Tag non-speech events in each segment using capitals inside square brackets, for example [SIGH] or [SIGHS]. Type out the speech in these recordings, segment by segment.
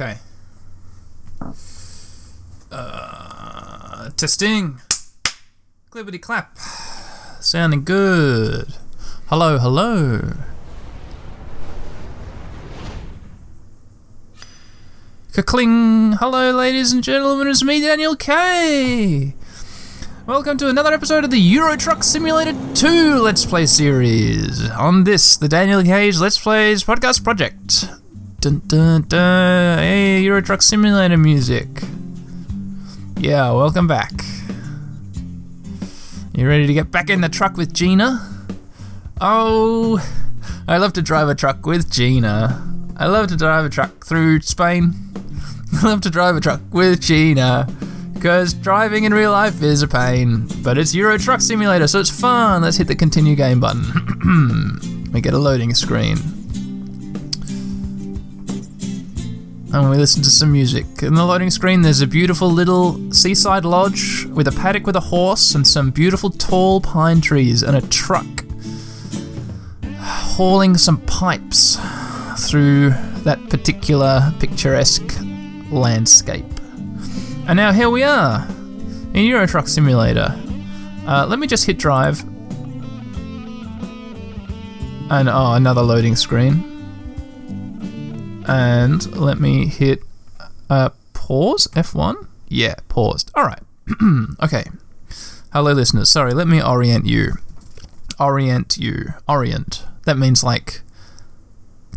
Okay. Uh, testing. Clippity clap. Sounding good. Hello, hello. Ka-cling! Hello, ladies and gentlemen, it's me, Daniel K. Welcome to another episode of the Euro Truck Simulator 2 Let's Play series. On this, the Daniel Cage Let's Plays podcast project. Dun dun dun! Hey, Euro Truck Simulator music. Yeah, welcome back. You ready to get back in the truck with Gina? Oh, I love to drive a truck with Gina. I love to drive a truck through Spain. I love to drive a truck with Gina. Because driving in real life is a pain. But it's Euro Truck Simulator, so it's fun. Let's hit the continue game button. [CLEARS THROAT] we get a loading screen. And we listen to some music. In the loading screen, there's a beautiful little seaside lodge with a paddock with a horse and some beautiful tall pine trees and a truck hauling some pipes through that particular picturesque landscape. And now here we are in Euro Truck Simulator. Uh, let me just hit drive. And oh, another loading screen. And let me hit uh, pause F1. Yeah, paused. All right. [CLEARS THROAT] okay. Hello, listeners. Sorry, let me orient you. Orient you. Orient. That means like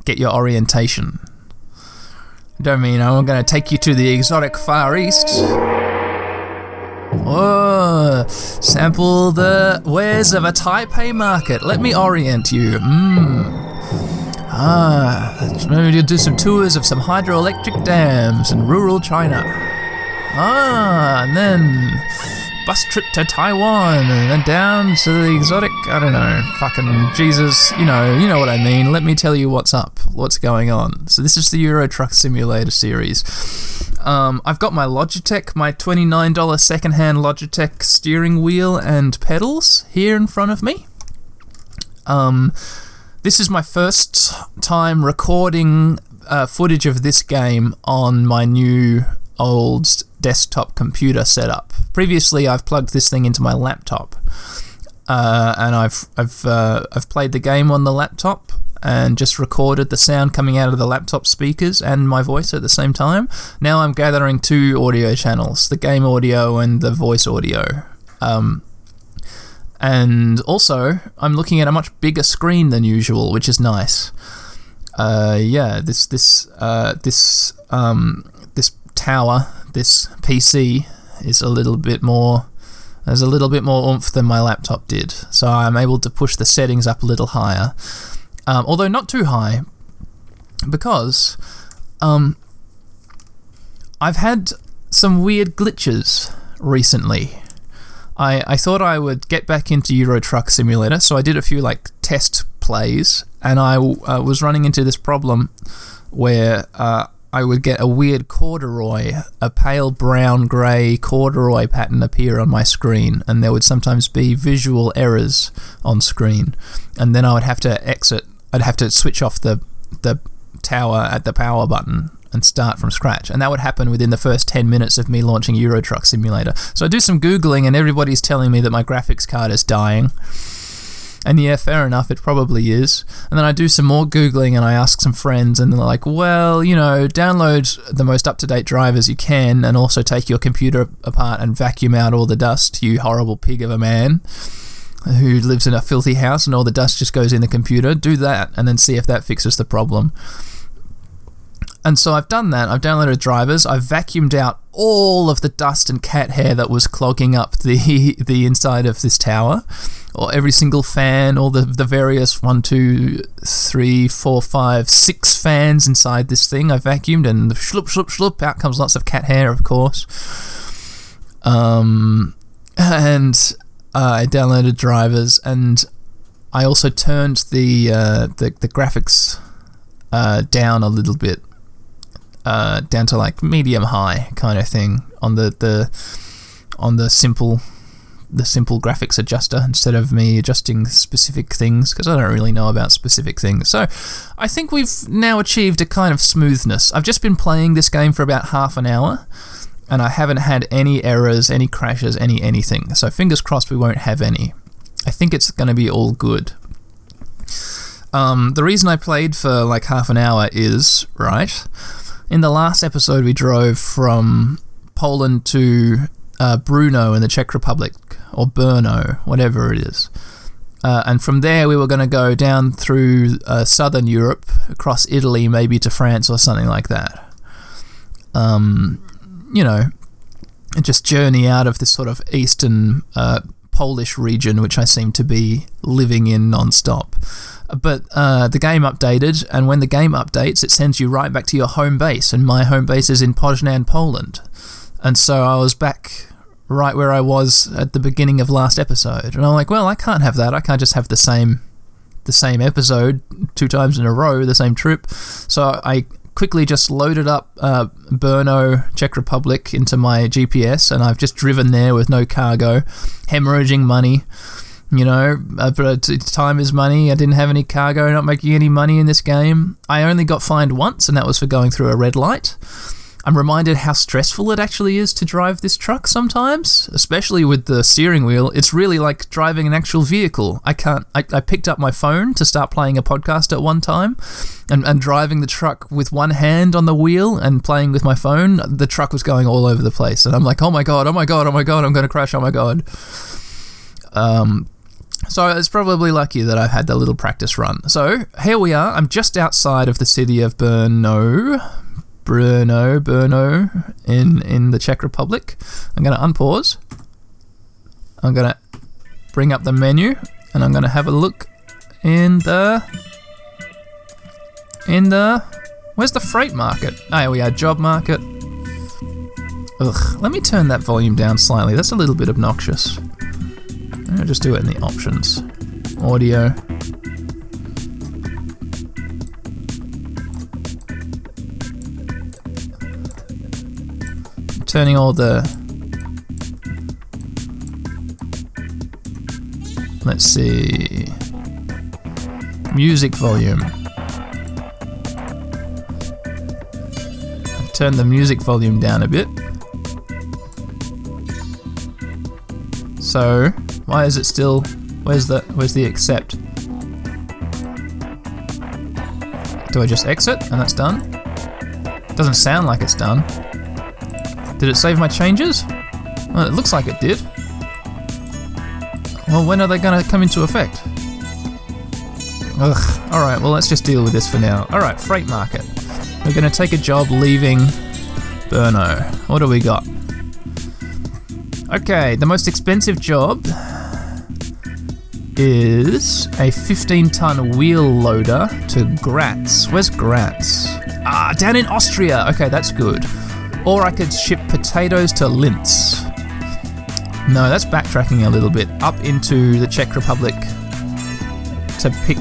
get your orientation. I don't mean I'm going to take you to the exotic Far East. Oh, sample the wares of a Taipei market. Let me orient you. Mmm. Ah, maybe do some tours of some hydroelectric dams in rural China. Ah, and then bus trip to Taiwan and then down to the exotic. I don't know, fucking Jesus. You know, you know what I mean. Let me tell you what's up, what's going on. So this is the Euro Truck Simulator series. Um, I've got my Logitech, my twenty-nine dollar secondhand Logitech steering wheel and pedals here in front of me. Um, this is my first time recording uh, footage of this game on my new old desktop computer setup. Previously, I've plugged this thing into my laptop, uh, and I've I've uh, I've played the game on the laptop and just recorded the sound coming out of the laptop speakers and my voice at the same time. Now I'm gathering two audio channels: the game audio and the voice audio. Um, and also, I'm looking at a much bigger screen than usual, which is nice. Uh, yeah, this this uh, this um, this tower, this PC, is a little bit more. There's a little bit more oomph than my laptop did, so I'm able to push the settings up a little higher, um, although not too high, because um, I've had some weird glitches recently. I, I thought I would get back into Euro Truck Simulator, so I did a few like test plays, and I uh, was running into this problem where uh, I would get a weird corduroy, a pale brown grey corduroy pattern appear on my screen, and there would sometimes be visual errors on screen, and then I would have to exit. I'd have to switch off the the tower at the power button and start from scratch. And that would happen within the first 10 minutes of me launching Euro Truck Simulator. So I do some Googling, and everybody's telling me that my graphics card is dying. And yeah, fair enough, it probably is. And then I do some more Googling and I ask some friends, and they're like, well, you know, download the most up to date drivers you can, and also take your computer apart and vacuum out all the dust, you horrible pig of a man who lives in a filthy house and all the dust just goes in the computer. Do that, and then see if that fixes the problem. And so I've done that. I've downloaded drivers. I've vacuumed out all of the dust and cat hair that was clogging up the [LAUGHS] the inside of this tower, or every single fan, all the the various one, two, three, four, five, six fans inside this thing. I vacuumed and shloop shloop shloop out comes lots of cat hair, of course. Um, and I downloaded drivers, and I also turned the uh, the the graphics uh, down a little bit uh, down to like medium high kind of thing on the, the on the simple the simple graphics adjuster instead of me adjusting specific things because I don't really know about specific things. So I think we've now achieved a kind of smoothness. I've just been playing this game for about half an hour and I haven't had any errors, any crashes, any anything. So fingers crossed we won't have any. I think it's going to be all good. Um, the reason I played for like half an hour is, right, in the last episode we drove from Poland to uh, Brno in the Czech Republic, or Brno, whatever it is. Uh, and from there, we were going to go down through uh, southern Europe, across Italy, maybe to France or something like that. Um, you know, just journey out of this sort of eastern uh, Polish region, which I seem to be living in non-stop. But uh, the game updated, and when the game updates, it sends you right back to your home base, and my home base is in Poznan, Poland. And so I was back right where I was at the beginning of last episode, and I'm like, well, I can't have that. I can't just have the same the same episode two times in a row, the same trip. So I quickly just loaded up uh, Brno, Czech Republic, into my GPS, and I've just driven there with no cargo, hemorrhaging money. You know, uh, time is money. I didn't have any cargo, not making any money in this game. I only got fined once, and that was for going through a red light. I'm reminded how stressful it actually is to drive this truck sometimes, especially with the steering wheel. It's really like driving an actual vehicle. I can't. I, I picked up my phone to start playing a podcast at one time, and, and driving the truck with one hand on the wheel and playing with my phone. The truck was going all over the place, and I'm like, oh my god, oh my god, oh my god, I'm going to crash, oh my god. Um, so it's probably lucky that I've had the little practice run. So here we are. I'm just outside of the city of Brno, Brno, Brno in in the Czech Republic. I'm going to unpause. I'm going to bring up the menu and I'm going to have a look in the in the where's the freight market? Oh, we are job market. Ugh, let me turn that volume down slightly. That's a little bit obnoxious. I'll just do it in the options. Audio. Turning all the. Let's see. Music volume. Turn the music volume down a bit. So, why is it still? Where's the Where's the accept? Do I just exit and that's done? Doesn't sound like it's done. Did it save my changes? Well, it looks like it did. Well, when are they going to come into effect? Ugh. Alright, well, let's just deal with this for now. Alright, freight market. We're going to take a job leaving Brno. What do we got? Okay, the most expensive job is a 15 ton wheel loader to Graz. Where's Graz? Ah, down in Austria. Okay, that's good. Or I could ship potatoes to Linz. No, that's backtracking a little bit. Up into the Czech Republic to pick.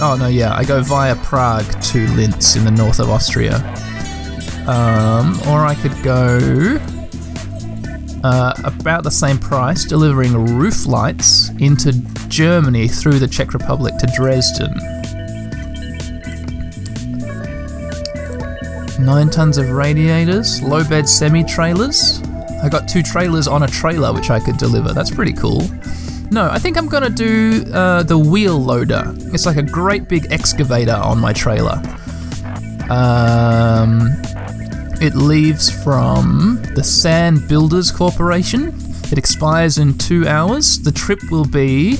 Oh, no, yeah. I go via Prague to Linz in the north of Austria. Um, or I could go uh, about the same price, delivering roof lights into Germany through the Czech Republic to Dresden. Nine tons of radiators, low bed semi trailers. I got two trailers on a trailer which I could deliver. That's pretty cool. No, I think I'm gonna do uh, the wheel loader. It's like a great big excavator on my trailer. Um, it leaves from the Sand Builders Corporation. It expires in two hours. The trip will be.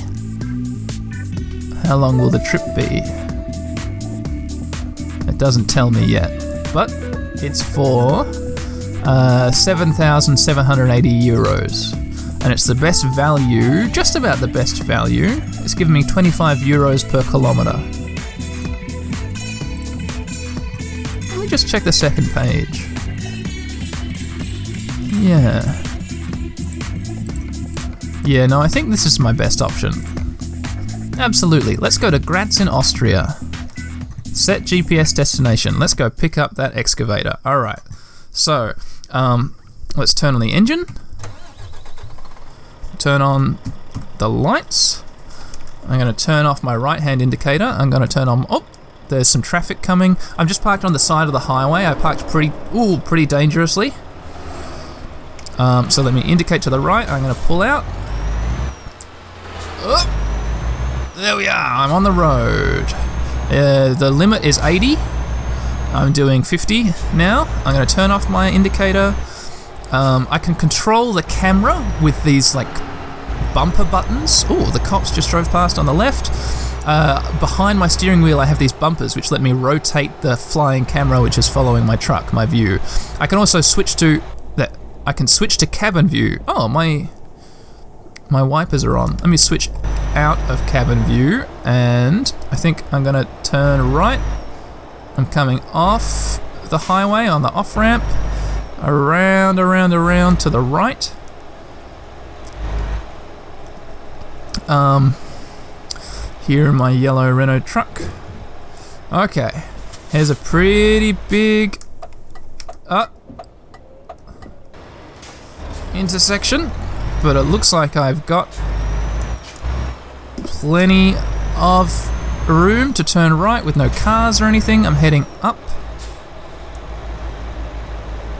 How long will the trip be? It doesn't tell me yet. But it's for uh, 7,780 euros. And it's the best value, just about the best value. It's giving me 25 euros per kilometre. Let me just check the second page. Yeah. Yeah, no, I think this is my best option. Absolutely. Let's go to Graz in Austria. Set GPS destination. Let's go pick up that excavator. Alright. So, um, let's turn on the engine. turn on the lights. I'm going to turn off my right hand indicator. I'm going to turn on. Oh, there's some traffic coming. I'm just parked on the side of the highway. I parked pretty, ooh, pretty dangerously. Um, so let me indicate to the right. I'm going to pull out. Oh, there we are. I'm on the road. Uh, the limit is 80. I'm doing 50 now. I'm going to turn off my indicator. Um, I can control the camera with these like bumper buttons. Oh, the cops just drove past on the left. Uh, behind my steering wheel, I have these bumpers which let me rotate the flying camera, which is following my truck, my view. I can also switch to that. I can switch to cabin view. Oh, my my wipers are on. Let me switch out of cabin view, and I think I'm gonna turn right. I'm coming off the highway on the off ramp, around, around, around to the right. Um, here in my yellow Renault truck. Okay, here's a pretty big uh, intersection, but it looks like I've got plenty of room to turn right with no cars or anything. I'm heading up.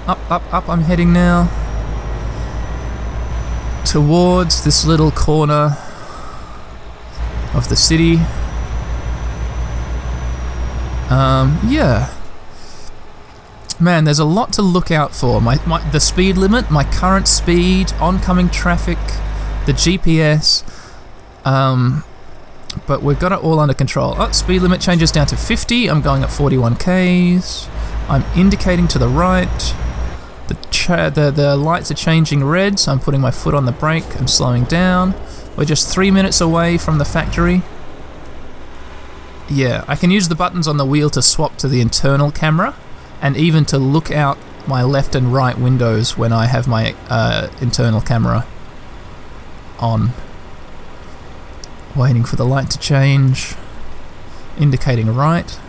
Up, up, up, I'm heading now. Towards this little corner of the city. Um, yeah. Man, there's a lot to look out for. My, my the speed limit, my current speed, oncoming traffic, the GPS. Um, but we've got it all under control. Oh, speed limit changes down to 50. I'm going at 41 k's. I'm indicating to the right. The, cha- the the lights are changing red, so I'm putting my foot on the brake. I'm slowing down. We're just three minutes away from the factory. Yeah, I can use the buttons on the wheel to swap to the internal camera, and even to look out my left and right windows when I have my uh, internal camera on. Waiting for the light to change, indicating right.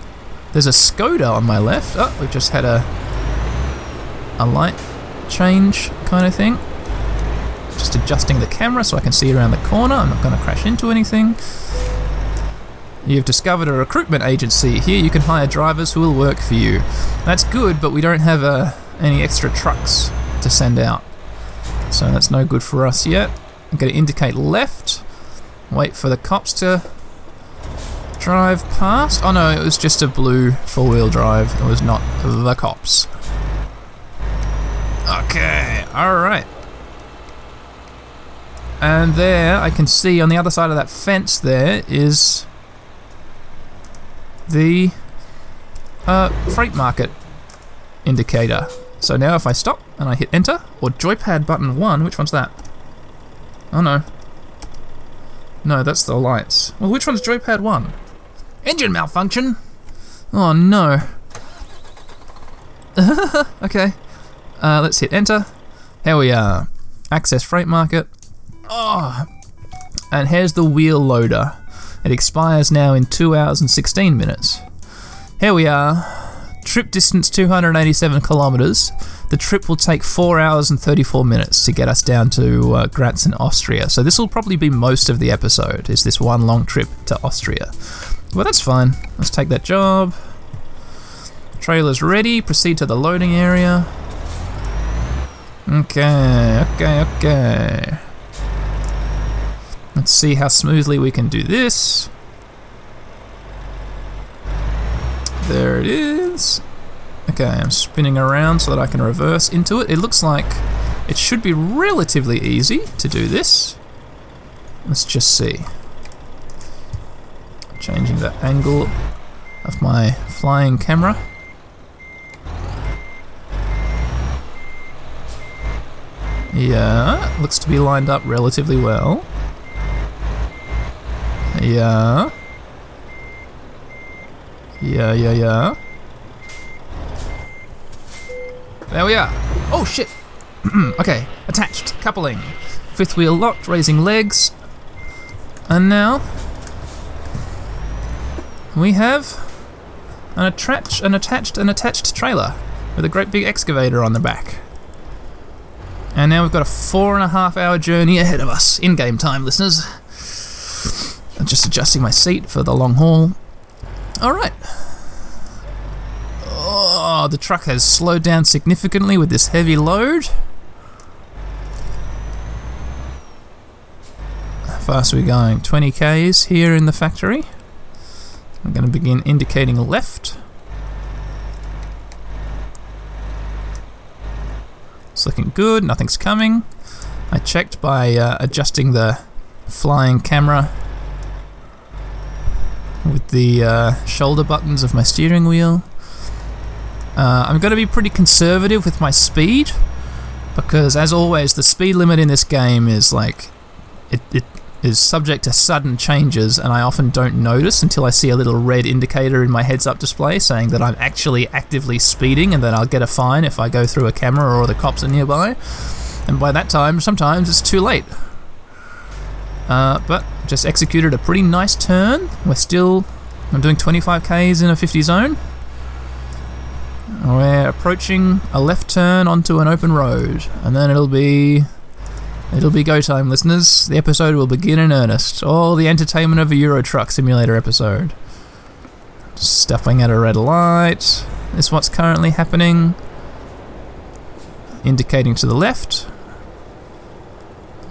There's a Skoda on my left. Oh, we've just had a a light change kind of thing. Just adjusting the camera so I can see around the corner. I'm not going to crash into anything. You've discovered a recruitment agency. Here you can hire drivers who will work for you. That's good, but we don't have uh, any extra trucks to send out. So that's no good for us yet. I'm going to indicate left. Wait for the cops to drive past. Oh no, it was just a blue four wheel drive. It was not the cops. Okay, alright. And there, I can see on the other side of that fence there is the uh, freight market indicator. So now if I stop and I hit enter, or joypad button 1, which one's that? Oh no. No, that's the lights. Well, which one's joypad 1? Engine malfunction! Oh no. [LAUGHS] okay. Uh, let's hit enter. Here we are. Access freight market. Oh. And here's the wheel loader. It expires now in 2 hours and 16 minutes. Here we are. Trip distance 287 kilometers. The trip will take 4 hours and 34 minutes to get us down to uh, Graz in Austria. So this will probably be most of the episode, is this one long trip to Austria. Well, that's fine. Let's take that job. Trailer's ready. Proceed to the loading area. Okay, okay, okay. Let's see how smoothly we can do this. There it is. Okay, I'm spinning around so that I can reverse into it. It looks like it should be relatively easy to do this. Let's just see. Changing the angle of my flying camera. Yeah, looks to be lined up relatively well. Yeah. Yeah, yeah, yeah. There we are. Oh shit! [CLEARS THROAT] okay, attached, coupling. Fifth wheel locked, raising legs. And now we have an attached, an attached, an attached trailer with a great big excavator on the back. And now we've got a four and a half hour journey ahead of us. In game time, listeners. I'm just adjusting my seat for the long haul. Alright. Oh, the truck has slowed down significantly with this heavy load. How fast are we going? 20 k's here in the factory. I'm going to begin indicating left. It's looking good, nothing's coming. I checked by uh, adjusting the flying camera with the uh, shoulder buttons of my steering wheel. Uh, I'm going to be pretty conservative with my speed because, as always, the speed limit in this game is like it, it is subject to sudden changes, and I often don't notice until I see a little red indicator in my heads up display saying that I'm actually actively speeding and that I'll get a fine if I go through a camera or the cops are nearby. And by that time, sometimes it's too late. Uh, but just executed a pretty nice turn. We're still, I'm doing 25 k's in a 50 zone. We're approaching a left turn onto an open road, and then it'll be It'll be go time, listeners. The episode will begin in earnest. All the entertainment of a Euro Truck Simulator episode. Stuffing at a red light. Is what's currently happening. Indicating to the left.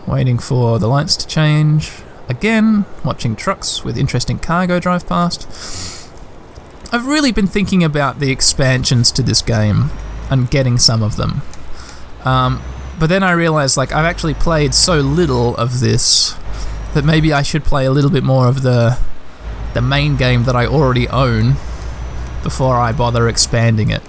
Waiting for the lights to change. Again, watching trucks with interesting cargo drive past. I've really been thinking about the expansions to this game and getting some of them. Um, but then I realized like I've actually played so little of this that maybe I should play a little bit more of the the main game that I already own before I bother expanding it.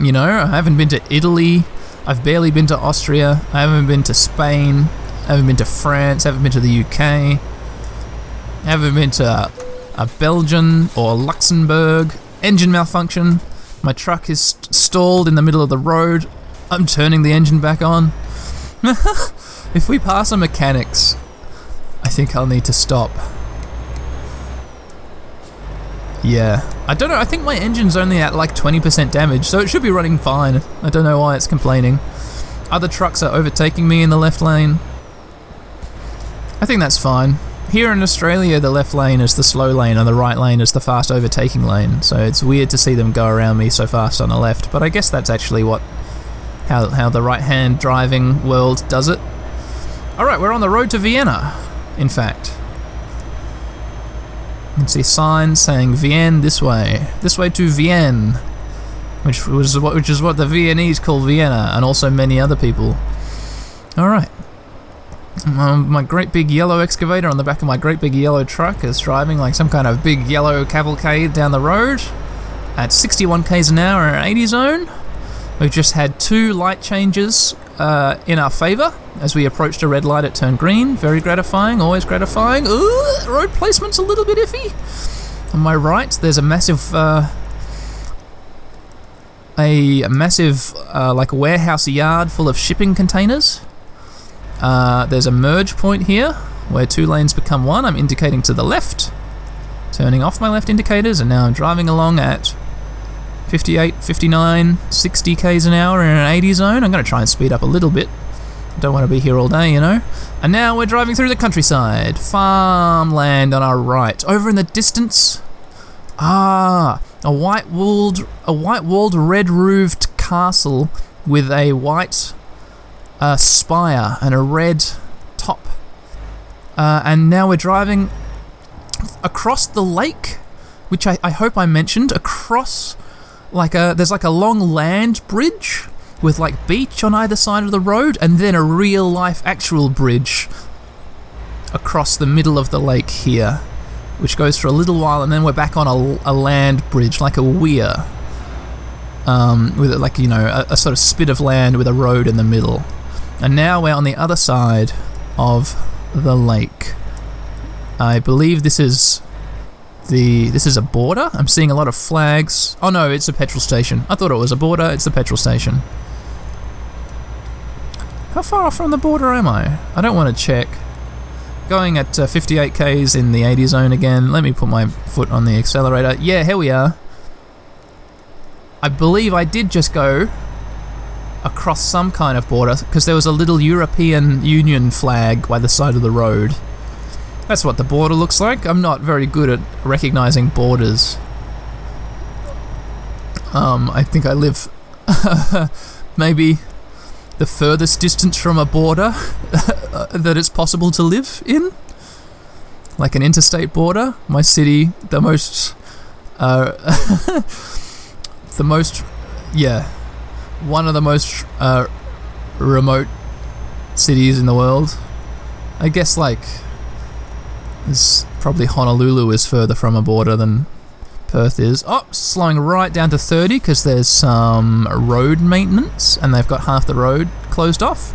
You know, I haven't been to Italy, I've barely been to Austria, I haven't been to Spain, I haven't been to France, I haven't been to the UK, I haven't been to uh, a Belgian or Luxembourg. Engine malfunction. My truck is st- stalled in the middle of the road. I'm turning the engine back on. [LAUGHS] if we pass a mechanics, I think I'll need to stop. Yeah. I don't know, I think my engine's only at like 20% damage, so it should be running fine. I don't know why it's complaining. Other trucks are overtaking me in the left lane. I think that's fine. Here in Australia, the left lane is the slow lane and the right lane is the fast overtaking lane, so it's weird to see them go around me so fast on the left, but I guess that's actually what how, how the right hand driving world does it. Alright, we're on the road to Vienna, in fact. You can see signs saying Vienne this way. This way to Vienne. Which was what which is what the Viennese call Vienna, and also many other people. Alright. Um, my great big yellow excavator on the back of my great big yellow truck is driving like some kind of big yellow cavalcade down the road at 61 k's an hour in an 80 zone. We've just had two light changes uh, in our favour as we approached a red light. It turned green. Very gratifying. Always gratifying. Ooh, road placement's a little bit iffy. On my right, there's a massive. Uh, a massive, uh, like, warehouse yard full of shipping containers. Uh, there's a merge point here where two lanes become one. I'm indicating to the left, turning off my left indicators, and now I'm driving along at 58, 59, 60 k's an hour in an 80 zone. I'm going to try and speed up a little bit. Don't want to be here all day, you know. And now we're driving through the countryside. Farmland on our right. Over in the distance, ah, a white walled, a white walled, red roofed castle with a white uh, spire and a red top. Uh, and now we're driving across the lake, which I, I hope I mentioned, across like a there's like a long land bridge with like beach on either side of the road and then a real life actual bridge across the middle of the lake here which goes for a little while and then we're back on a, a land bridge like a weir um, with like you know a, a sort of spit of land with a road in the middle. And now we're on the other side of the lake. I believe this is the this is a border. I'm seeing a lot of flags. Oh no, it's a petrol station. I thought it was a border. It's the petrol station. How far off from the border am I? I don't want to check. Going at uh, 58 k's in the 80 zone again. Let me put my foot on the accelerator. Yeah, here we are. I believe I did just go across some kind of border because there was a little European Union flag by the side of the road. That's what the border looks like. I'm not very good at recognizing borders. Um, I think I live [LAUGHS] maybe the furthest distance from a border [LAUGHS] that it's possible to live in, like an interstate border. My city, the most, uh, [LAUGHS] the most, yeah, one of the most uh, remote cities in the world. I guess like, probably Honolulu is further from a border than Perth is. Oh, slowing right down to 30 because there's some road maintenance and they've got half the road closed off.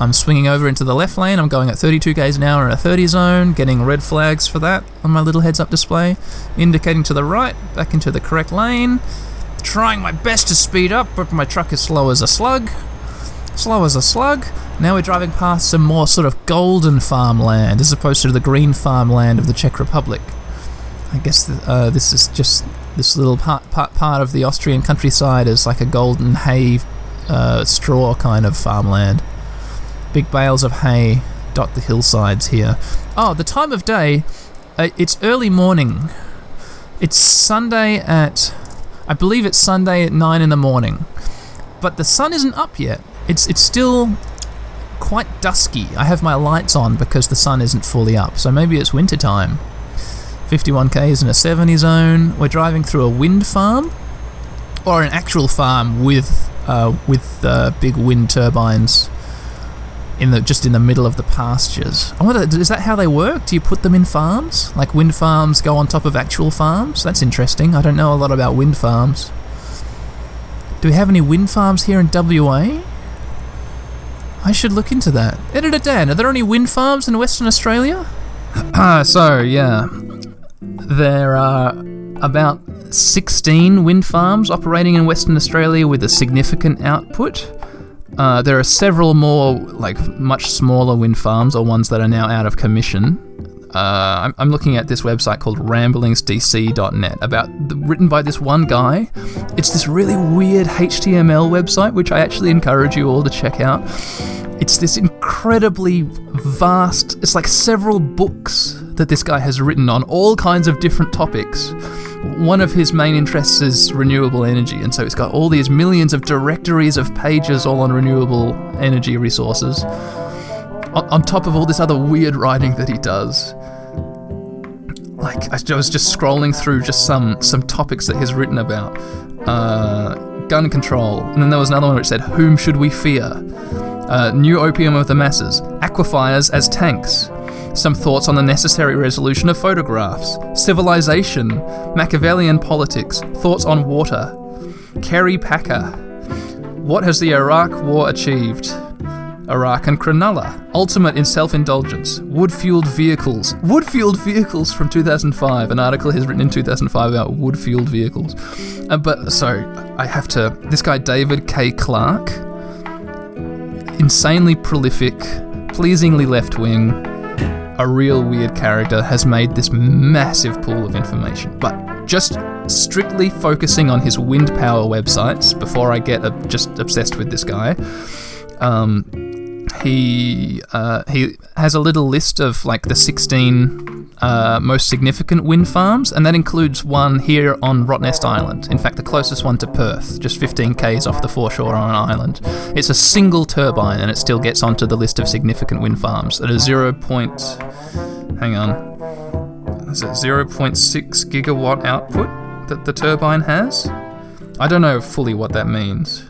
I'm swinging over into the left lane. I'm going at 32 k's an hour in a 30 zone, getting red flags for that on my little heads up display, indicating to the right, back into the correct lane. Trying my best to speed up, but my truck is slow as a slug. Slow as a slug. Now we're driving past some more sort of golden farmland as opposed to the green farmland of the Czech Republic. I guess uh, this is just this little part, part part of the Austrian countryside is like a golden hay uh, straw kind of farmland. Big bales of hay dot the hillsides here. Oh, the time of day, uh, it's early morning. It's Sunday at, I believe it's Sunday at nine in the morning, but the sun isn't up yet. It's it's still quite dusky. I have my lights on because the sun isn't fully up, so maybe it's winter time. 51k is in a 70 zone. We're driving through a wind farm, or an actual farm with uh, with uh, big wind turbines in the just in the middle of the pastures. I wonder, is that how they work? Do you put them in farms? Like wind farms go on top of actual farms? That's interesting. I don't know a lot about wind farms. Do we have any wind farms here in WA? I should look into that. Editor Dan, are there any wind farms in Western Australia? [CLEARS THROAT] Ah, so yeah, there are about 16 wind farms operating in Western Australia with a significant output. Uh, there are several more, like much smaller wind farms or ones that are now out of commission. Uh, I'm, I'm, looking at this website called ramblingsdc.net, about the, written by this one guy. It's this really weird HTML website, which I actually encourage you all to check out. It's this incredibly vast. It's like several books that this guy has written on all kinds of different topics. One of his main interests is renewable energy, and so it's got all these millions of directories of pages all on renewable energy resources, on, on top of all this other weird writing that he does. Like I was just scrolling through just some some topics that he's written about, uh, gun control, and then there was another one which said, "Whom should we fear?" Uh, new opium of the masses, aquifers as tanks, some thoughts on the necessary resolution of photographs, civilization, Machiavellian politics, thoughts on water, Kerry Packer. What has the Iraq War achieved? Iraq and Cronulla, ultimate in self indulgence, wood fueled vehicles. Wood fueled vehicles from 2005. An article he's written in 2005 about wood fueled vehicles. Uh, but, so, I have to. This guy, David K. Clark, insanely prolific, pleasingly left wing, a real weird character has made this massive pool of information. But just strictly focusing on his wind power websites before I get uh, just obsessed with this guy. Um, he uh, he has a little list of like the 16 uh, most significant wind farms, and that includes one here on Rottnest Island. In fact, the closest one to Perth, just 15 k's off the foreshore on an island. It's a single turbine, and it still gets onto the list of significant wind farms at a 0. Point, hang on, is it 0.6 gigawatt output that the turbine has? I don't know fully what that means.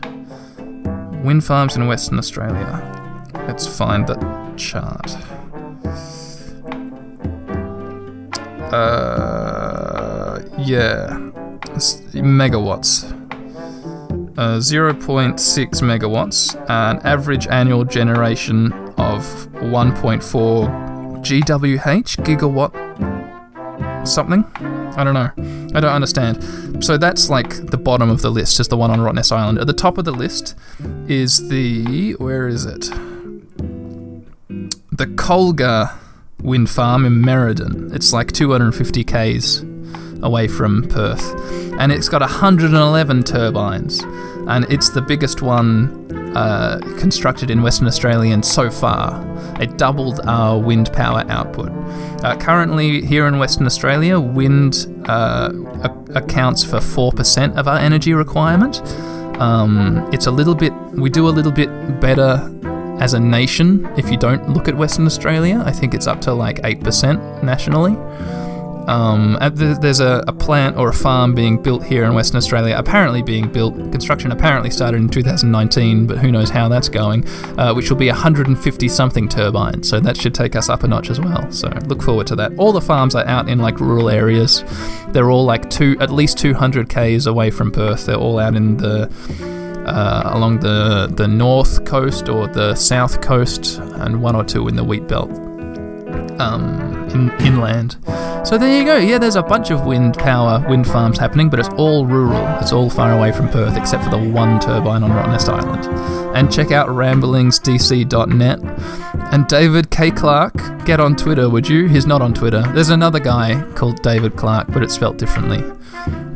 Wind farms in Western Australia. Let's find the chart. Uh, yeah, megawatts. Uh, 0.6 megawatts, an average annual generation of 1.4 GWH, gigawatt something? I don't know. I don't understand. So that's like the bottom of the list, is the one on Rottnest Island. At the top of the list is the. Where is it? The Collgar wind farm in Merredin. It's like 250 k's away from Perth, and it's got 111 turbines, and it's the biggest one uh, constructed in Western Australia so far. It doubled our wind power output. Uh, currently, here in Western Australia, wind uh, a- accounts for 4% of our energy requirement. Um, it's a little bit, we do a little bit better as a nation if you don't look at Western Australia. I think it's up to like 8% nationally. Um, there's a, a, plant or a farm being built here in Western Australia, apparently being built. Construction apparently started in 2019, but who knows how that's going, uh, which will be 150 something turbines. So that should take us up a notch as well. So look forward to that. All the farms are out in like rural areas. They're all like two, at least 200 k's away from Perth. They're all out in the uh, along the the north coast or the south coast, and one or two in the wheat belt. Um, in, inland. So there you go. Yeah, there's a bunch of wind power, wind farms happening, but it's all rural. It's all far away from Perth, except for the one turbine on Rottnest Island. And check out ramblingsdc.net. And David K. Clark, get on Twitter, would you? He's not on Twitter. There's another guy called David Clark, but it's spelt differently.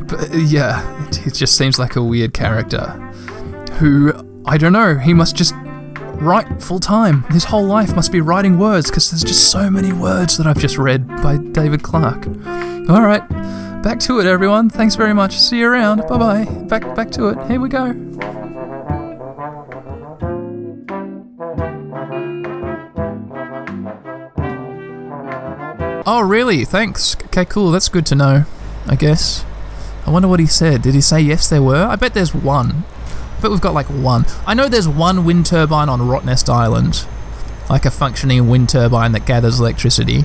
But yeah, it just seems like a weird character. Who, I don't know, he must just write full time. His whole life must be writing words because there's just so many words that I've just read by David Clark. All right, back to it, everyone. Thanks very much. See you around. Bye bye. Back back to it. Here we go. Oh, really? Thanks. Okay, cool. That's good to know. I guess. I wonder what he said. Did he say yes, there were? I bet there's one but we've got like one. I know there's one wind turbine on Rottnest Island, like a functioning wind turbine that gathers electricity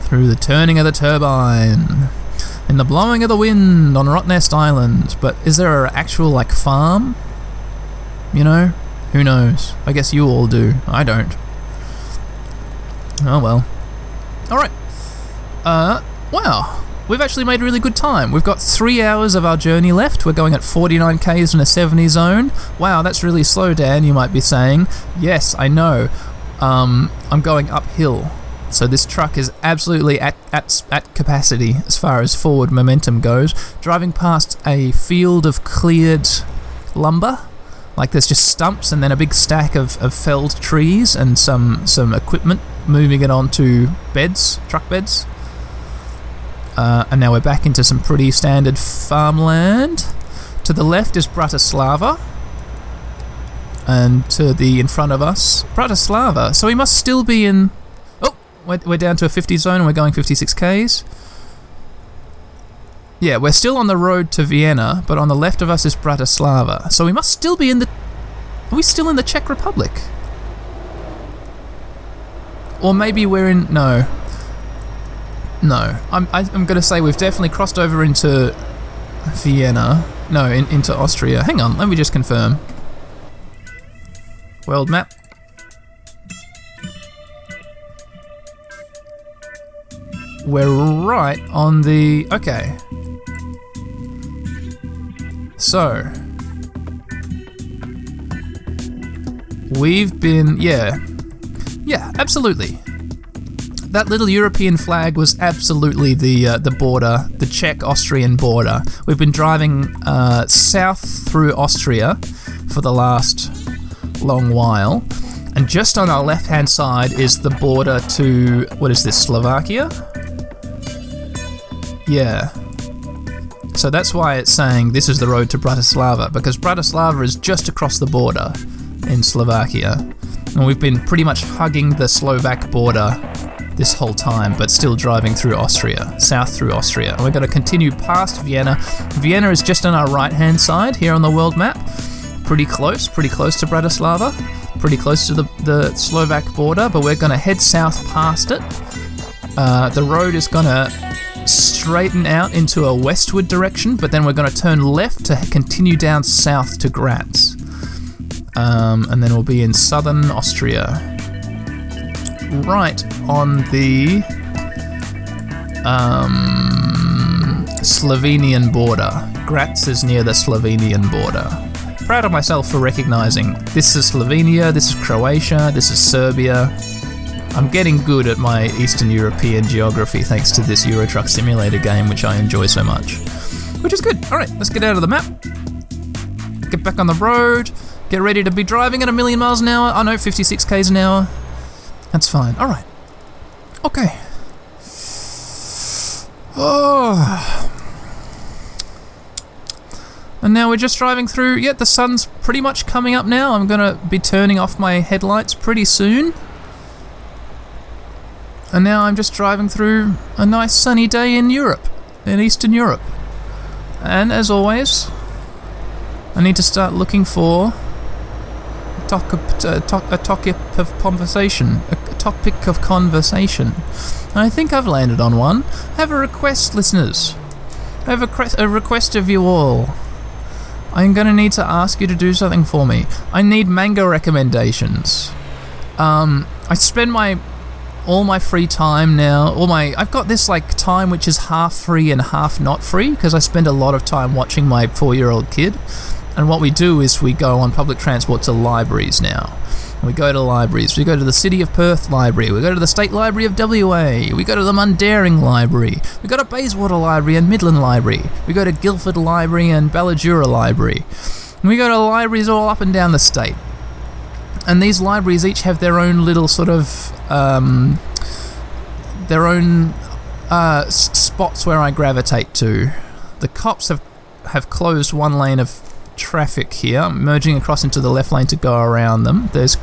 through the turning of the turbine and the blowing of the wind on Rottnest Island. But is there an actual like farm? You know, who knows? I guess you all do. I don't. Oh well. All right. Uh, wow. We've actually made really good time. We've got three hours of our journey left. We're going at 49 k's in a 70 zone. Wow, that's really slow, Dan, you might be saying. Yes, I know. Um, I'm going uphill. So this truck is absolutely at, at, at capacity as far as forward momentum goes. Driving past a field of cleared lumber. Like there's just stumps and then a big stack of, of felled trees and some, some equipment moving it onto beds, truck beds. Uh, and now we're back into some pretty standard farmland. To the left is Bratislava. And to the in front of us, Bratislava. So we must still be in. Oh, we're, we're down to a 50 zone and we're going 56 Ks. Yeah, we're still on the road to Vienna, but on the left of us is Bratislava. So we must still be in the. Are we still in the Czech Republic? Or maybe we're in. No. No, I'm, I, am going to say we've definitely crossed over into Vienna. No, in, into Austria. Hang on, let me just confirm. World map. We're right on the. Okay. So. We've been. Yeah. Yeah, absolutely that little European flag was absolutely the uh, the border, the Czech-Austrian border. We've been driving uh, south through Austria for the last long while, and just on our left-hand side is the border to what is this, Slovakia? Yeah. So that's why it's saying this is the road to Bratislava because Bratislava is just across the border in Slovakia. And we've been pretty much hugging the Slovak border this whole time, but still driving through Austria, south through Austria. And we're going to continue past Vienna. Vienna is just on our right hand side here on the world map. Pretty close, pretty close to Bratislava, pretty close to the, the Slovak border, but we're going to head south past it. Uh, the road is going to straighten out into a westward direction, but then we're going to turn left to continue down south to Graz. Um, and then we'll be in southern Austria right on the um, Slovenian border. Graz is near the Slovenian border. Proud of myself for recognizing this is Slovenia, this is Croatia, this is Serbia. I'm getting good at my Eastern European geography thanks to this Euro Truck Simulator game, which I enjoy so much. Which is good. Alright, let's get out of the map. Get back on the road Get ready to be driving at a million miles an hour. I know, 56 k's an hour. That's fine. All right. Okay. Oh. And now we're just driving through. Yeah, the sun's pretty much coming up now. I'm going to be turning off my headlights pretty soon. And now I'm just driving through a nice sunny day in Europe, in Eastern Europe. And as always, I need to start looking for a topic, a topic of conversation. A topic of conversation. I think I've landed on one. I have a request, listeners. I have a, a request of you all. I'm going to need to ask you to do something for me. I need manga recommendations. Um, I spend my all my free time now. All my I've got this like time which is half free and half not free because I spend a lot of time watching my four-year-old kid. And what we do is we go on public transport to libraries now. We go to libraries. We go to the City of Perth Library. We go to the State Library of WA. We go to the Mundaring Library. We go to Bayswater Library and Midland Library. We go to Guildford Library and Ballajura Library. we go to libraries all up and down the state. And these libraries each have their own little sort of um, their own uh, spots where I gravitate to. The cops have have closed one lane of traffic here, merging across into the left lane to go around them. There's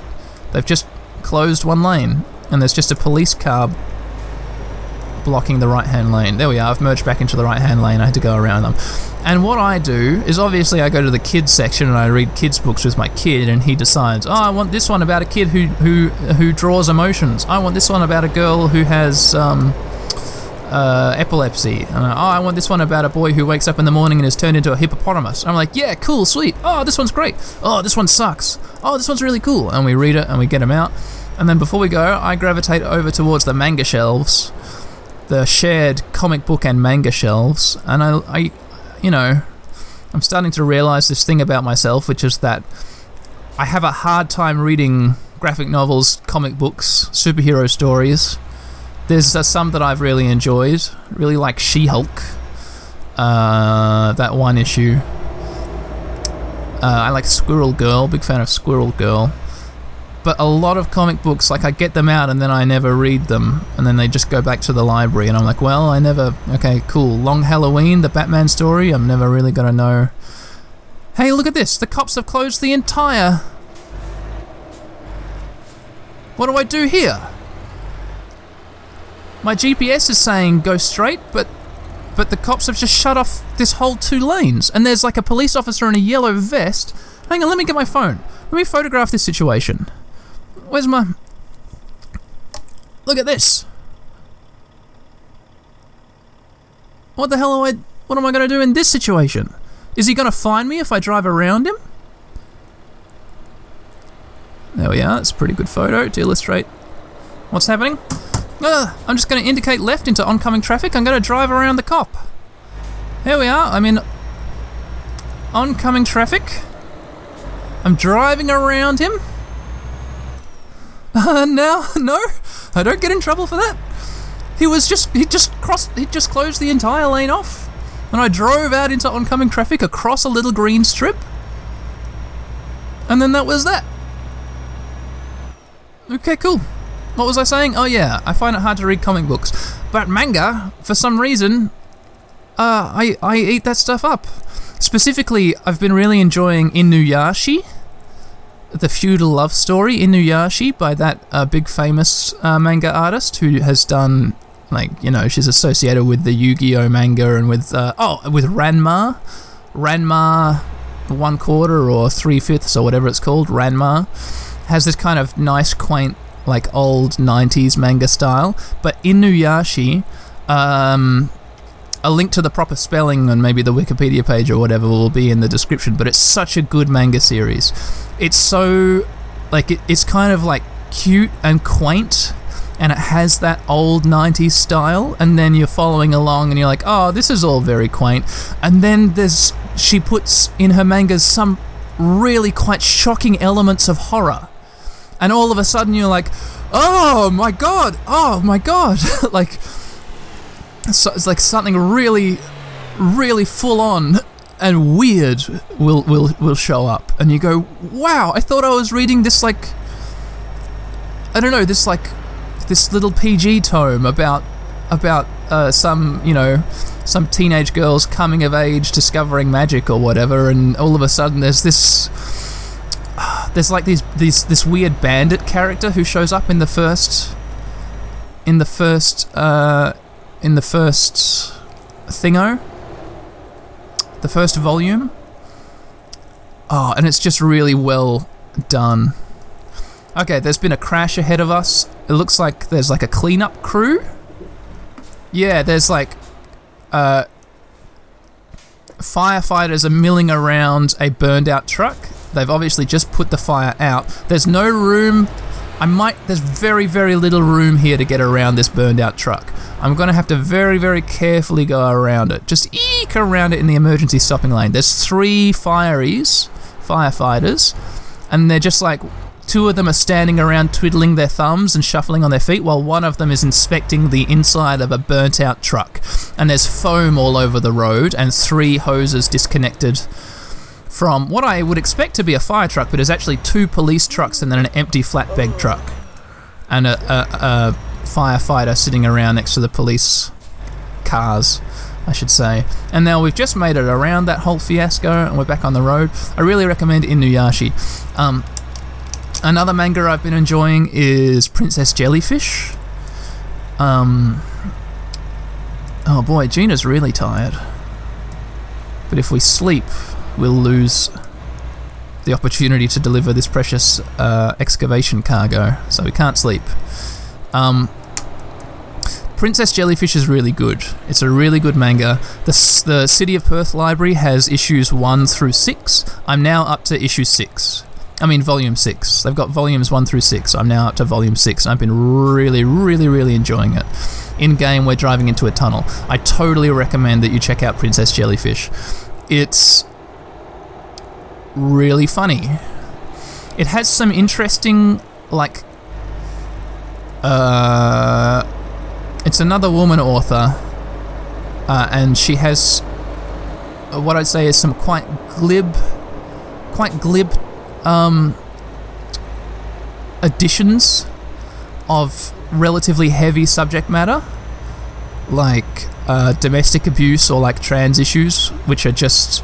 They've just closed one lane, and there's just a police car blocking the right hand lane. There we are, I've merged back into the right hand lane, I had to go around them. And what I do is obviously I go to the kids section and I read kids' books with my kid, and he decides, oh, I want this one about a kid who, who, who draws emotions. I want this one about a girl who has. Um, uh, epilepsy. And oh, I want this one about a boy who wakes up in the morning and is turned into a hippopotamus. I'm like, yeah, cool, sweet. Oh, this one's great. Oh, this one sucks. Oh, this one's really cool. And we read it and we get them out. And then before we go, I gravitate over towards the manga shelves, the shared comic book and manga shelves. And I, I you know, I'm starting to realize this thing about myself, which is that I have a hard time reading graphic novels, comic books, superhero stories. There's uh, some that I've really enjoyed. Really like She Hulk. Uh, that one issue. Uh, I like Squirrel Girl. Big fan of Squirrel Girl. But a lot of comic books, like I get them out and then I never read them, and then they just go back to the library, and I'm like, well, I never. Okay, cool. Long Halloween, the Batman story. I'm never really gonna know. Hey, look at this! The cops have closed the entire. What do I do here? My GPS is saying go straight, but but the cops have just shut off this whole two lanes, and there's like a police officer in a yellow vest. Hang on, let me get my phone. Let me photograph this situation. Where's my? Look at this. What the hell am I? What am I going to do in this situation? Is he going to find me if I drive around him? There we are. That's a pretty good photo to illustrate what's happening. Uh, I'm just going to indicate left into oncoming traffic. I'm going to drive around the cop. Here we are. I'm in oncoming traffic. I'm driving around him. Uh, now, [LAUGHS] no, I don't get in trouble for that. He was just, he just crossed, he just closed the entire lane off. And I drove out into oncoming traffic across a little green strip. And then that was that. Okay, cool. What was I saying? Oh yeah, I find it hard to read comic books, but manga, for some reason, uh, I I eat that stuff up. Specifically, I've been really enjoying Inuyasha, the feudal love story Inuyasha by that uh, big famous uh, manga artist who has done like you know she's associated with the Yu-Gi-Oh manga and with uh, oh with Ranma, Ranma, one quarter or three fifths or whatever it's called. Ranma has this kind of nice quaint like old 90s manga style. But Inuyasha, um, a link to the proper spelling and maybe the Wikipedia page or whatever will be in the description. But it's such a good manga series. It's so, like, it, it's kind of like cute and quaint. And it has that old 90s style, and then you're following along and you're like, oh, this is all very quaint. And then there's, she puts in her mangas some really quite shocking elements of horror and all of a sudden you're like, oh my god, oh my god, [LAUGHS] like so it's like something really, really full on and weird will will will show up, and you go, "Wow! I thought I was reading this like I don't know this like this little PG tome about about uh, some you know some teenage girls coming of age discovering magic or whatever, and all of a sudden there's this there's like these these this weird bandit character who shows up in the first in the first uh, in the first thingo the first volume. Oh, and it's just really well done. Okay, there's been a crash ahead of us. It looks like there's like a cleanup crew. Yeah, there's like uh, firefighters are milling around a burned out truck. They've obviously just put the fire out. There's no room. I might. There's very, very little room here to get around this burned out truck. I'm going to have to very, very carefully go around it. Just eke around it in the emergency stopping lane. There's three fireys, firefighters, and they're just like two of them are standing around twiddling their thumbs and shuffling on their feet while one of them is inspecting the inside of a burnt out truck. And there's foam all over the road and three hoses disconnected from what I would expect to be a fire truck, but is actually two police trucks and then an empty flatbed truck. And a, a, a firefighter sitting around next to the police cars, I should say. And now we've just made it around that whole fiasco and we're back on the road. I really recommend Inuyasha. Um, another manga I've been enjoying is Princess Jellyfish. Um, oh boy, Gina's really tired. But if we sleep, we'll lose the opportunity to deliver this precious uh, excavation cargo. So we can't sleep. Um, Princess Jellyfish is really good. It's a really good manga. The, the City of Perth Library has issues 1 through 6. I'm now up to issue 6. I mean, volume 6. They've got volumes 1 through 6. I'm now up to volume 6. I've been really, really, really enjoying it. In game, we're driving into a tunnel. I totally recommend that you check out Princess Jellyfish. It's really funny. It has some interesting, like, uh, it's another woman author, uh, and she has uh, what I'd say is some quite glib, quite glib um, additions of relatively heavy subject matter, like uh, domestic abuse or like trans issues, which are just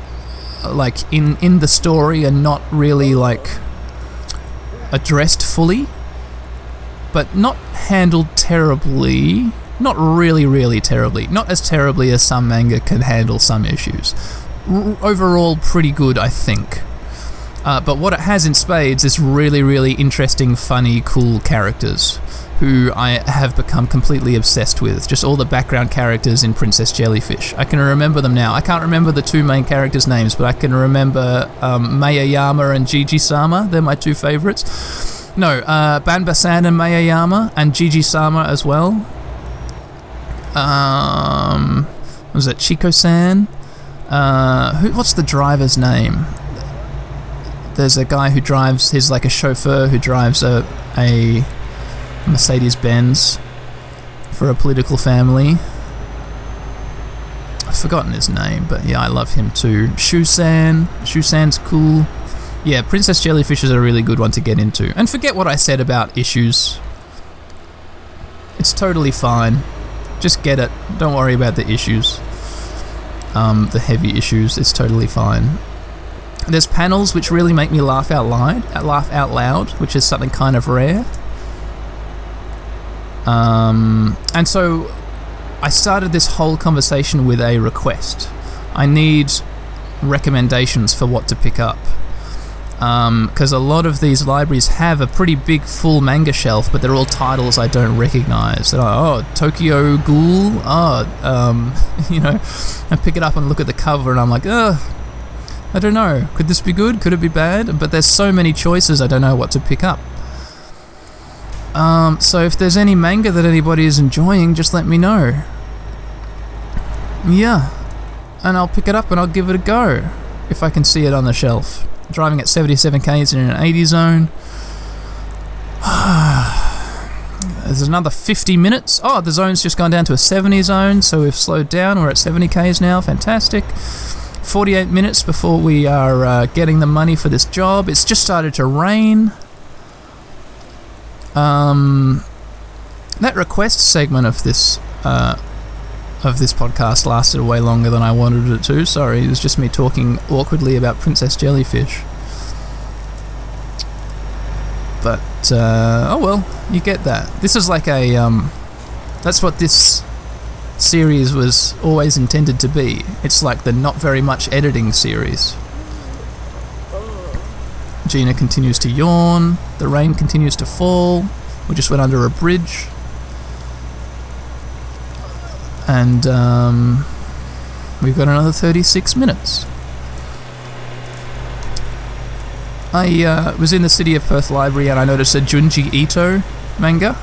like in in the story and not really like addressed fully but not handled terribly. Not really, really terribly. Not as terribly as some manga can handle some issues. R- overall, pretty good, I think. Uh, but what it has in spades is really, really interesting, funny, cool characters who I have become completely obsessed with. Just all the background characters in Princess Jellyfish. I can remember them now. I can't remember the two main characters' names, but I can remember um, Mayayama and Gigi Sama. They're my two favorites. No, uh, Banba-san and Mayayama, and Gigi Sama as well. Um, was it Chico San? Uh, who, what's the driver's name? There's a guy who drives. He's like a chauffeur who drives a a Mercedes Benz for a political family. I've forgotten his name, but yeah, I love him too. Shusan. Shusan's cool yeah, Princess Jellyfish is a really good one to get into. And forget what I said about issues. It's totally fine. Just get it. Don't worry about the issues. Um, the heavy issues. It's totally fine. There's panels which really make me laugh out loud, laugh out loud, which is something kind of rare. Um, and so I started this whole conversation with a request. I need recommendations for what to pick up because um, a lot of these libraries have a pretty big full manga shelf, but they're all titles I don't recognize. Like, oh, Tokyo Ghoul. Oh, um, [LAUGHS] you know, I pick it up and look at the cover, and I'm like, ugh. I don't know. Could this be good? Could it be bad? But there's so many choices, I don't know what to pick up. Um, so if there's any manga that anybody is enjoying, just let me know. Yeah, and I'll pick it up and I'll give it a go if I can see it on the shelf driving at 77 k's in an 80 zone. [SIGHS] There's another 50 minutes. Oh, the zone's just gone down to a 70 zone, so we've slowed down. We're at 70 k's now. Fantastic. 48 minutes before we are uh, getting the money for this job. It's just started to rain. Um, that request segment of this uh, of this podcast lasted way longer than I wanted it to. Sorry, it was just me talking awkwardly about Princess Jellyfish. But uh, oh well, you get that. This is like a um, that's what this series was always intended to be. It's like the not very much editing series. Gina continues to yawn. The rain continues to fall. We just went under a bridge. And um, we've got another 36 minutes. I uh, was in the City of Perth Library and I noticed a Junji Ito manga.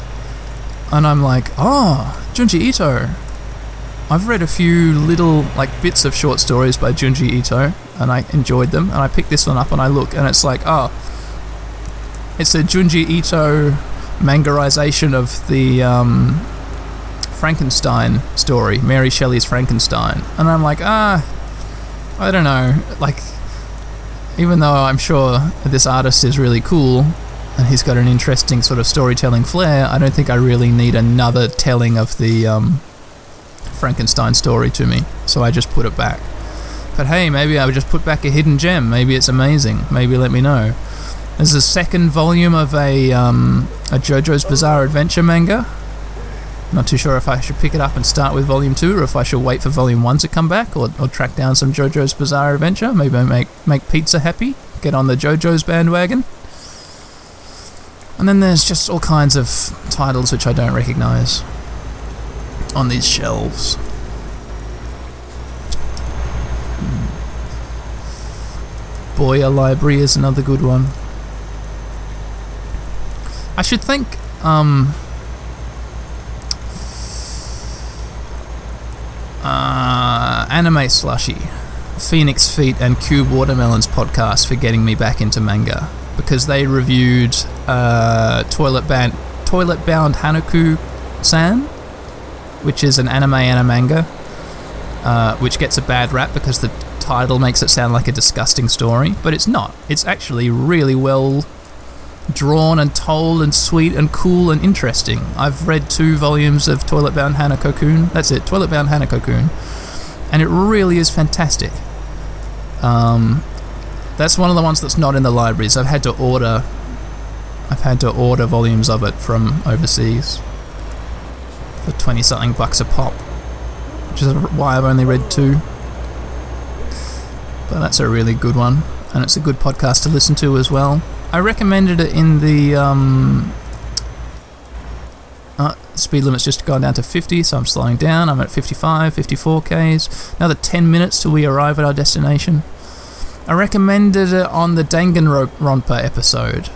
And I'm like, oh, Junji Ito. I've read a few little like bits of short stories by Junji Ito, and I enjoyed them. And I picked this one up and I look, and it's like, oh, it's a Junji Ito mangarization of the um, Frankenstein story, Mary Shelley's Frankenstein. And I'm like, ah, I don't know. Like, even though I'm sure this artist is really cool and he's got an interesting sort of storytelling flair, I don't think I really need another telling of the um, Frankenstein story to me, so I just put it back. But hey, maybe I would just put back a hidden gem. Maybe it's amazing. Maybe let me know. There's a second volume of a um, a JoJo's Bizarre Adventure manga. Not too sure if I should pick it up and start with volume two, or if I should wait for volume one to come back, or, or track down some JoJo's Bizarre Adventure. Maybe I make make pizza happy. Get on the JoJo's bandwagon. And then there's just all kinds of titles which I don't recognize on these shelves. Boya Library is another good one. I should think um, uh, Anime Slushy, Phoenix Feet, and Cube Watermelons podcast for getting me back into manga because they reviewed uh, Toilet Bound Toilet Bound Hanako San which is an anime and a manga, uh, which gets a bad rap because the title makes it sound like a disgusting story, but it's not. It's actually really well drawn and told and sweet and cool and interesting. I've read two volumes of Toilet Bound Hanako-kun. That's it, Toilet Bound Hanako-kun. And it really is fantastic. Um, that's one of the ones that's not in the libraries. I've had to order I've had to order volumes of it from overseas for 20 something bucks a pop, which is why I've only read two. But that's a really good one, and it's a good podcast to listen to as well. I recommended it in the. Um, uh, speed limit's just gone down to 50, so I'm slowing down. I'm at 55, 54 Ks. Another 10 minutes till we arrive at our destination. I recommended it on the Danganronpa episode,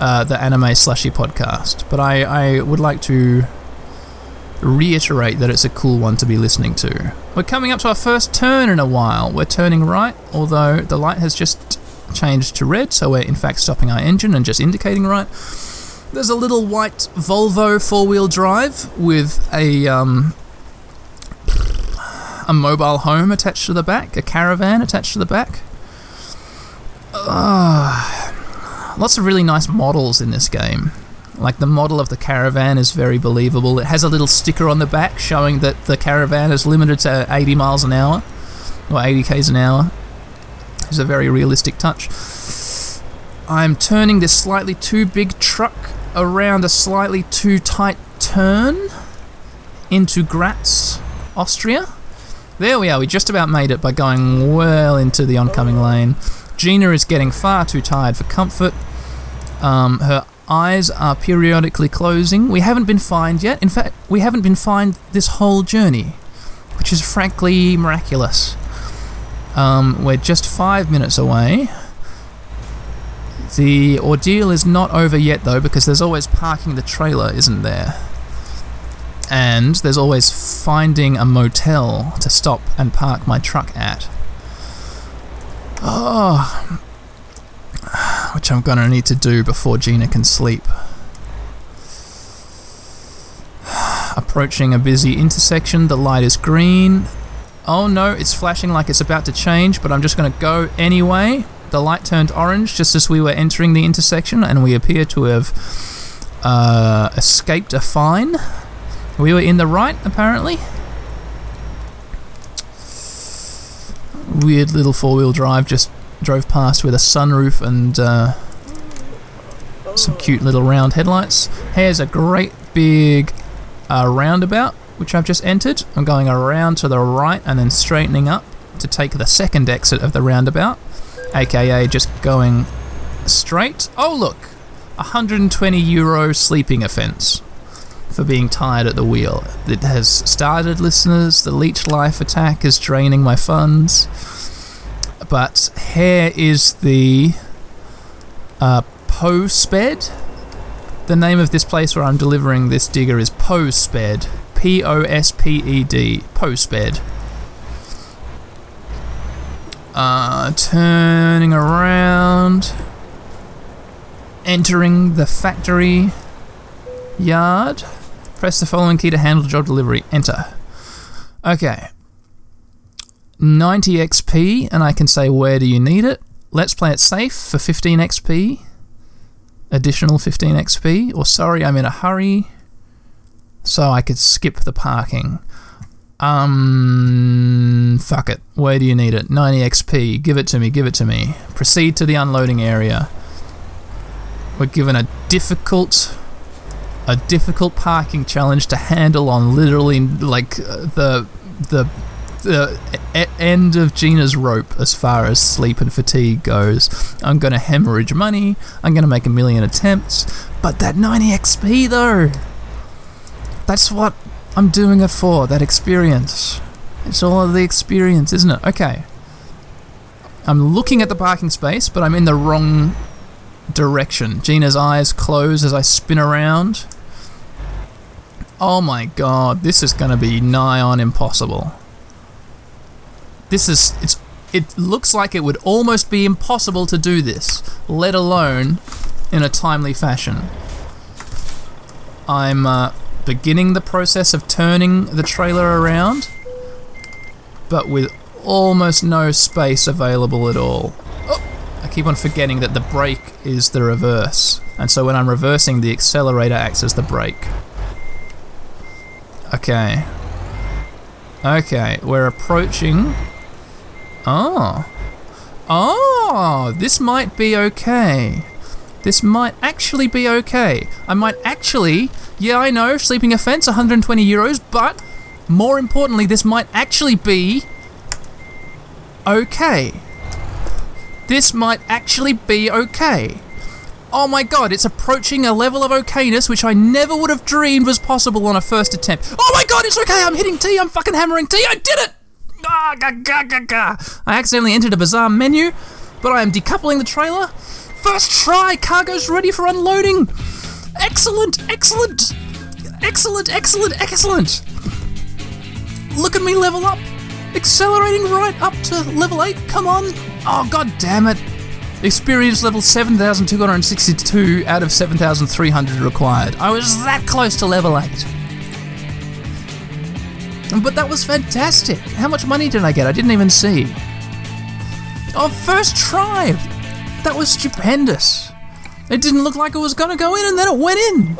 uh, the anime slushy podcast, but I, I would like to reiterate that it's a cool one to be listening to. We're coming up to our first turn in a while. We're turning right, although the light has just changed to red, so we're in fact stopping our engine and just indicating right. There's a little white Volvo four-wheel drive with a um, a mobile home attached to the back, a caravan attached to the back. Uh, lots of really nice models in this game. Like the model of the caravan is very believable. It has a little sticker on the back showing that the caravan is limited to 80 miles an hour or 80 k's an hour. It's a very realistic touch. I'm turning this slightly too big truck around a slightly too tight turn into Graz, Austria. There we are, we just about made it by going well into the oncoming lane. Gina is getting far too tired for comfort. Um, her eyes are periodically closing. We haven't been fined yet. In fact, we haven't been fined this whole journey, which is frankly miraculous. Um, we're just five minutes away. The ordeal is not over yet, though, because there's always parking the trailer, isn't there? And there's always finding a motel to stop and park my truck at. Oh, [SIGHS] which I'm gonna need to do before Gina can sleep. [SIGHS] Approaching a busy intersection, the light is green. Oh no, it's flashing like it's about to change, but I'm just to go anyway. The light turned orange just as we were entering the intersection, and we appear to have uh, escaped a fine. We were in the right, apparently. Weird little four wheel drive just drove past with a sunroof and uh, some cute little round headlights. Here's a great big uh, roundabout which I've just entered. I'm going around to the right and then straightening up to take the second exit of the roundabout, aka just going straight. Oh, look! 120 euro sleeping offence for being tired at the wheel. It has started, listeners. The leech life attack is draining my funds. But here is the uh, Posped. The name of this place where I'm delivering this digger is Posped. P O S P E D. Posped. Uh, turning around. Entering the factory yard. Press the following key to handle job delivery. Enter. Okay. 90 XP, and I can say where do you need it. Let's play it safe for 15 XP. Additional 15 XP. Or sorry, I'm in a hurry. So I could skip the parking. Um, fuck it. Where do you need it? 90 XP. Give it to me, give it to me. Proceed to the unloading area. We're given a difficult a difficult parking challenge to handle on literally like uh, the the the uh, e- end of Gina's rope as far as sleep and fatigue goes. I'm gonna hemorrhage money. I'm gonna make a million attempts, but that 90 XP though. That's what I'm doing it for. That experience. It's all of the experience, isn't it? Okay. I'm looking at the parking space, but I'm in the wrong direction. Gina's eyes close as I spin around. Oh my god, this is going to be nigh on impossible. This is it's it looks like it would almost be impossible to do this, let alone in a timely fashion. I'm uh, beginning the process of turning the trailer around, but with almost no space available at all. Oh, I keep on forgetting that the brake is the reverse, and so when I'm reversing, the accelerator acts as the brake. Okay. Okay, we're approaching. Oh. Oh, this might be okay. This might actually be okay. I might actually. Yeah, I know, sleeping offense, 120 euros, but more importantly, this might actually be okay. This might actually be okay. Oh my god, it's approaching a level of okayness which I never would have dreamed was possible on a first attempt. Oh my god, it's okay, I'm hitting T, I'm fucking hammering T, I did it! Ah. I accidentally entered a bizarre menu, but I am decoupling the trailer. First try, cargo's ready for unloading. Excellent, excellent, excellent, excellent, excellent. Look at me level up. Accelerating right up to level 8, come on. Oh, god damn it. Experience level 7,262 out of 7,300 required. I was that close to level 8. But that was fantastic. How much money did I get? I didn't even see. Oh, first try! That was stupendous. It didn't look like it was gonna go in and then it went in.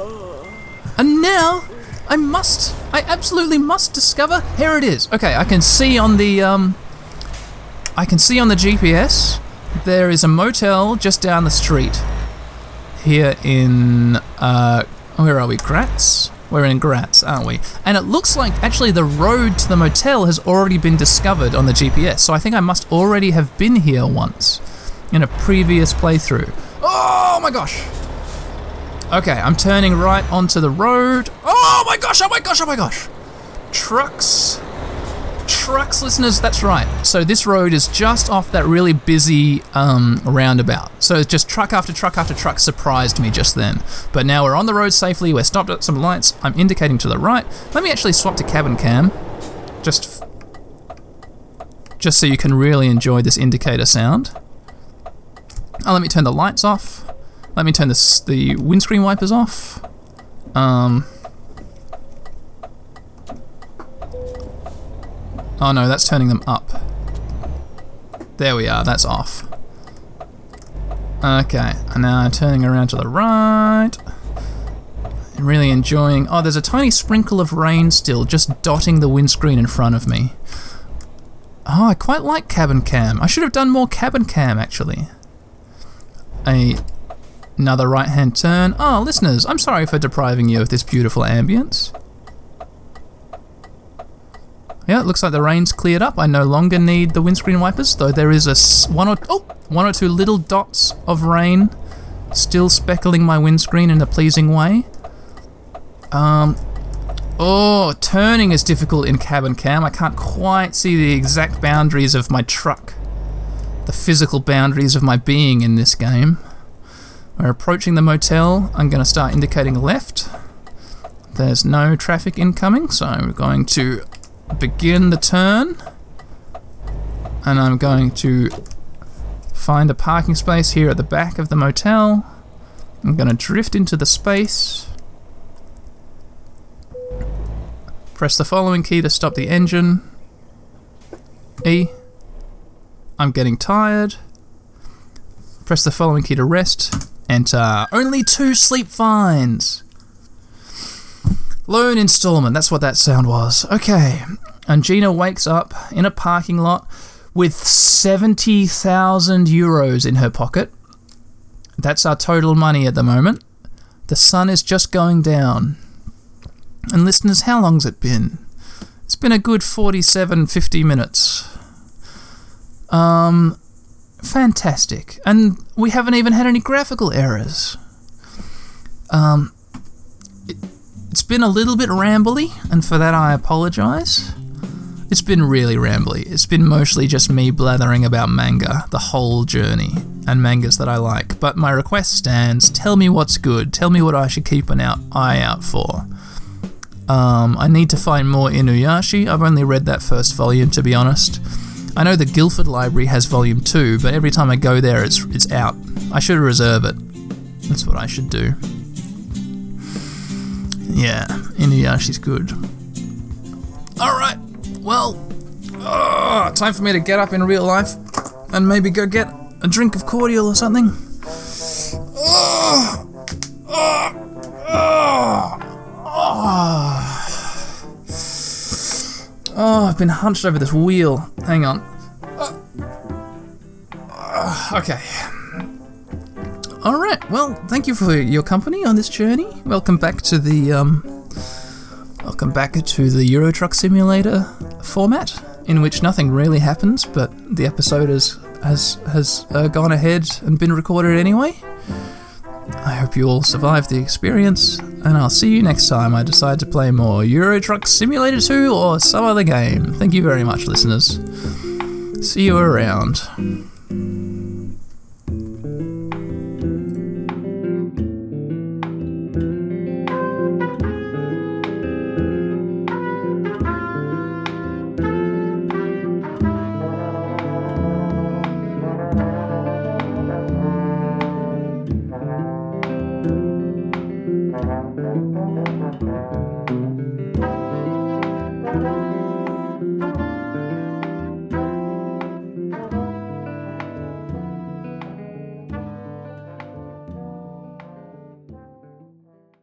And now I must, I absolutely must discover. Here it is. Okay, I can see on the, um, I can see on the GPS there is a motel just down the street here in uh, where are we Graz we're in Graz aren't we? And it looks like actually the road to the motel has already been discovered on the gps so i think i must already have been here once in a previous playthrough. Oh my gosh! Okay i'm turning right onto the road. Oh my gosh oh my gosh oh my gosh! Trucks trucks, listeners. That's right. So this road is just off that really busy um, roundabout. So just truck after truck after truck surprised me just then. But now we're on the road safely. We're stopped at some lights. I'm indicating to the right. Let me actually swap to cabin cam, just just so you can really enjoy this indicator sound. Oh, let me turn the lights off. Let me turn the the windscreen wipers off. Um. Oh no, that's turning them up. There we are, that's off. Okay, and now turning around to the right. Really enjoying. Oh, there's a tiny sprinkle of rain still, just dotting the windscreen in front of me. Oh, I quite like cabin cam. I should have done more cabin cam actually. A another right hand turn. Oh, listeners, I'm sorry for depriving you of this beautiful ambience. Yeah, it looks like the rain's cleared up. I no longer need the windscreen wipers, though there is a one or oh, one or two little dots of rain still speckling my windscreen in a pleasing way. Um, oh, turning is difficult in cabin cam. I can't quite see the exact boundaries of my truck, the physical boundaries of my being in this game. We're approaching the motel. I'm going to start indicating left. There's no traffic incoming, so we're going to begin the turn. And I'm going to find a parking space here at the back of the motel. I'm going to drift into the space. Press the following key to stop the engine. E. I'm getting tired. Press the following key to rest. Enter. Only two sleep fines. Loan installment, that's what that sound was. Okay. And Gina wakes up in a parking lot with 70,000 euros in her pocket. That's our total money at the moment. The sun is just going down. And listeners, how long's it been? It's been a good 47, 50 minutes. Um, fantastic. And we haven't even had any graphical errors. Um, it's been a little bit rambly, and for that I apologise. It's been really rambly. It's been mostly just me blathering about manga the whole journey, and mangas that I like. But my request stands tell me what's good, tell me what I should keep an out, eye out for. Um, I need to find more Inuyasha. I've only read that first volume, to be honest. I know the Guildford Library has volume 2, but every time I go there, it's, it's out. I should reserve it. That's what I should do. Yeah, Inuyasha's good. Alright, well, uh, time for me to get up in real life and maybe go get a drink of cordial or something. Oh, I've been hunched over this wheel. Hang on. Ah, okay. All right. Well, thank you for your company on this journey. Welcome back to the um, welcome back to the Euro Truck Simulator format, in which nothing really happens, but the episode has has has uh, gone ahead and been recorded anyway. I hope you all survived the experience, and I'll see you next time I decide to play more Euro Truck Simulator 2 or some other game. Thank you very much, listeners. See you around.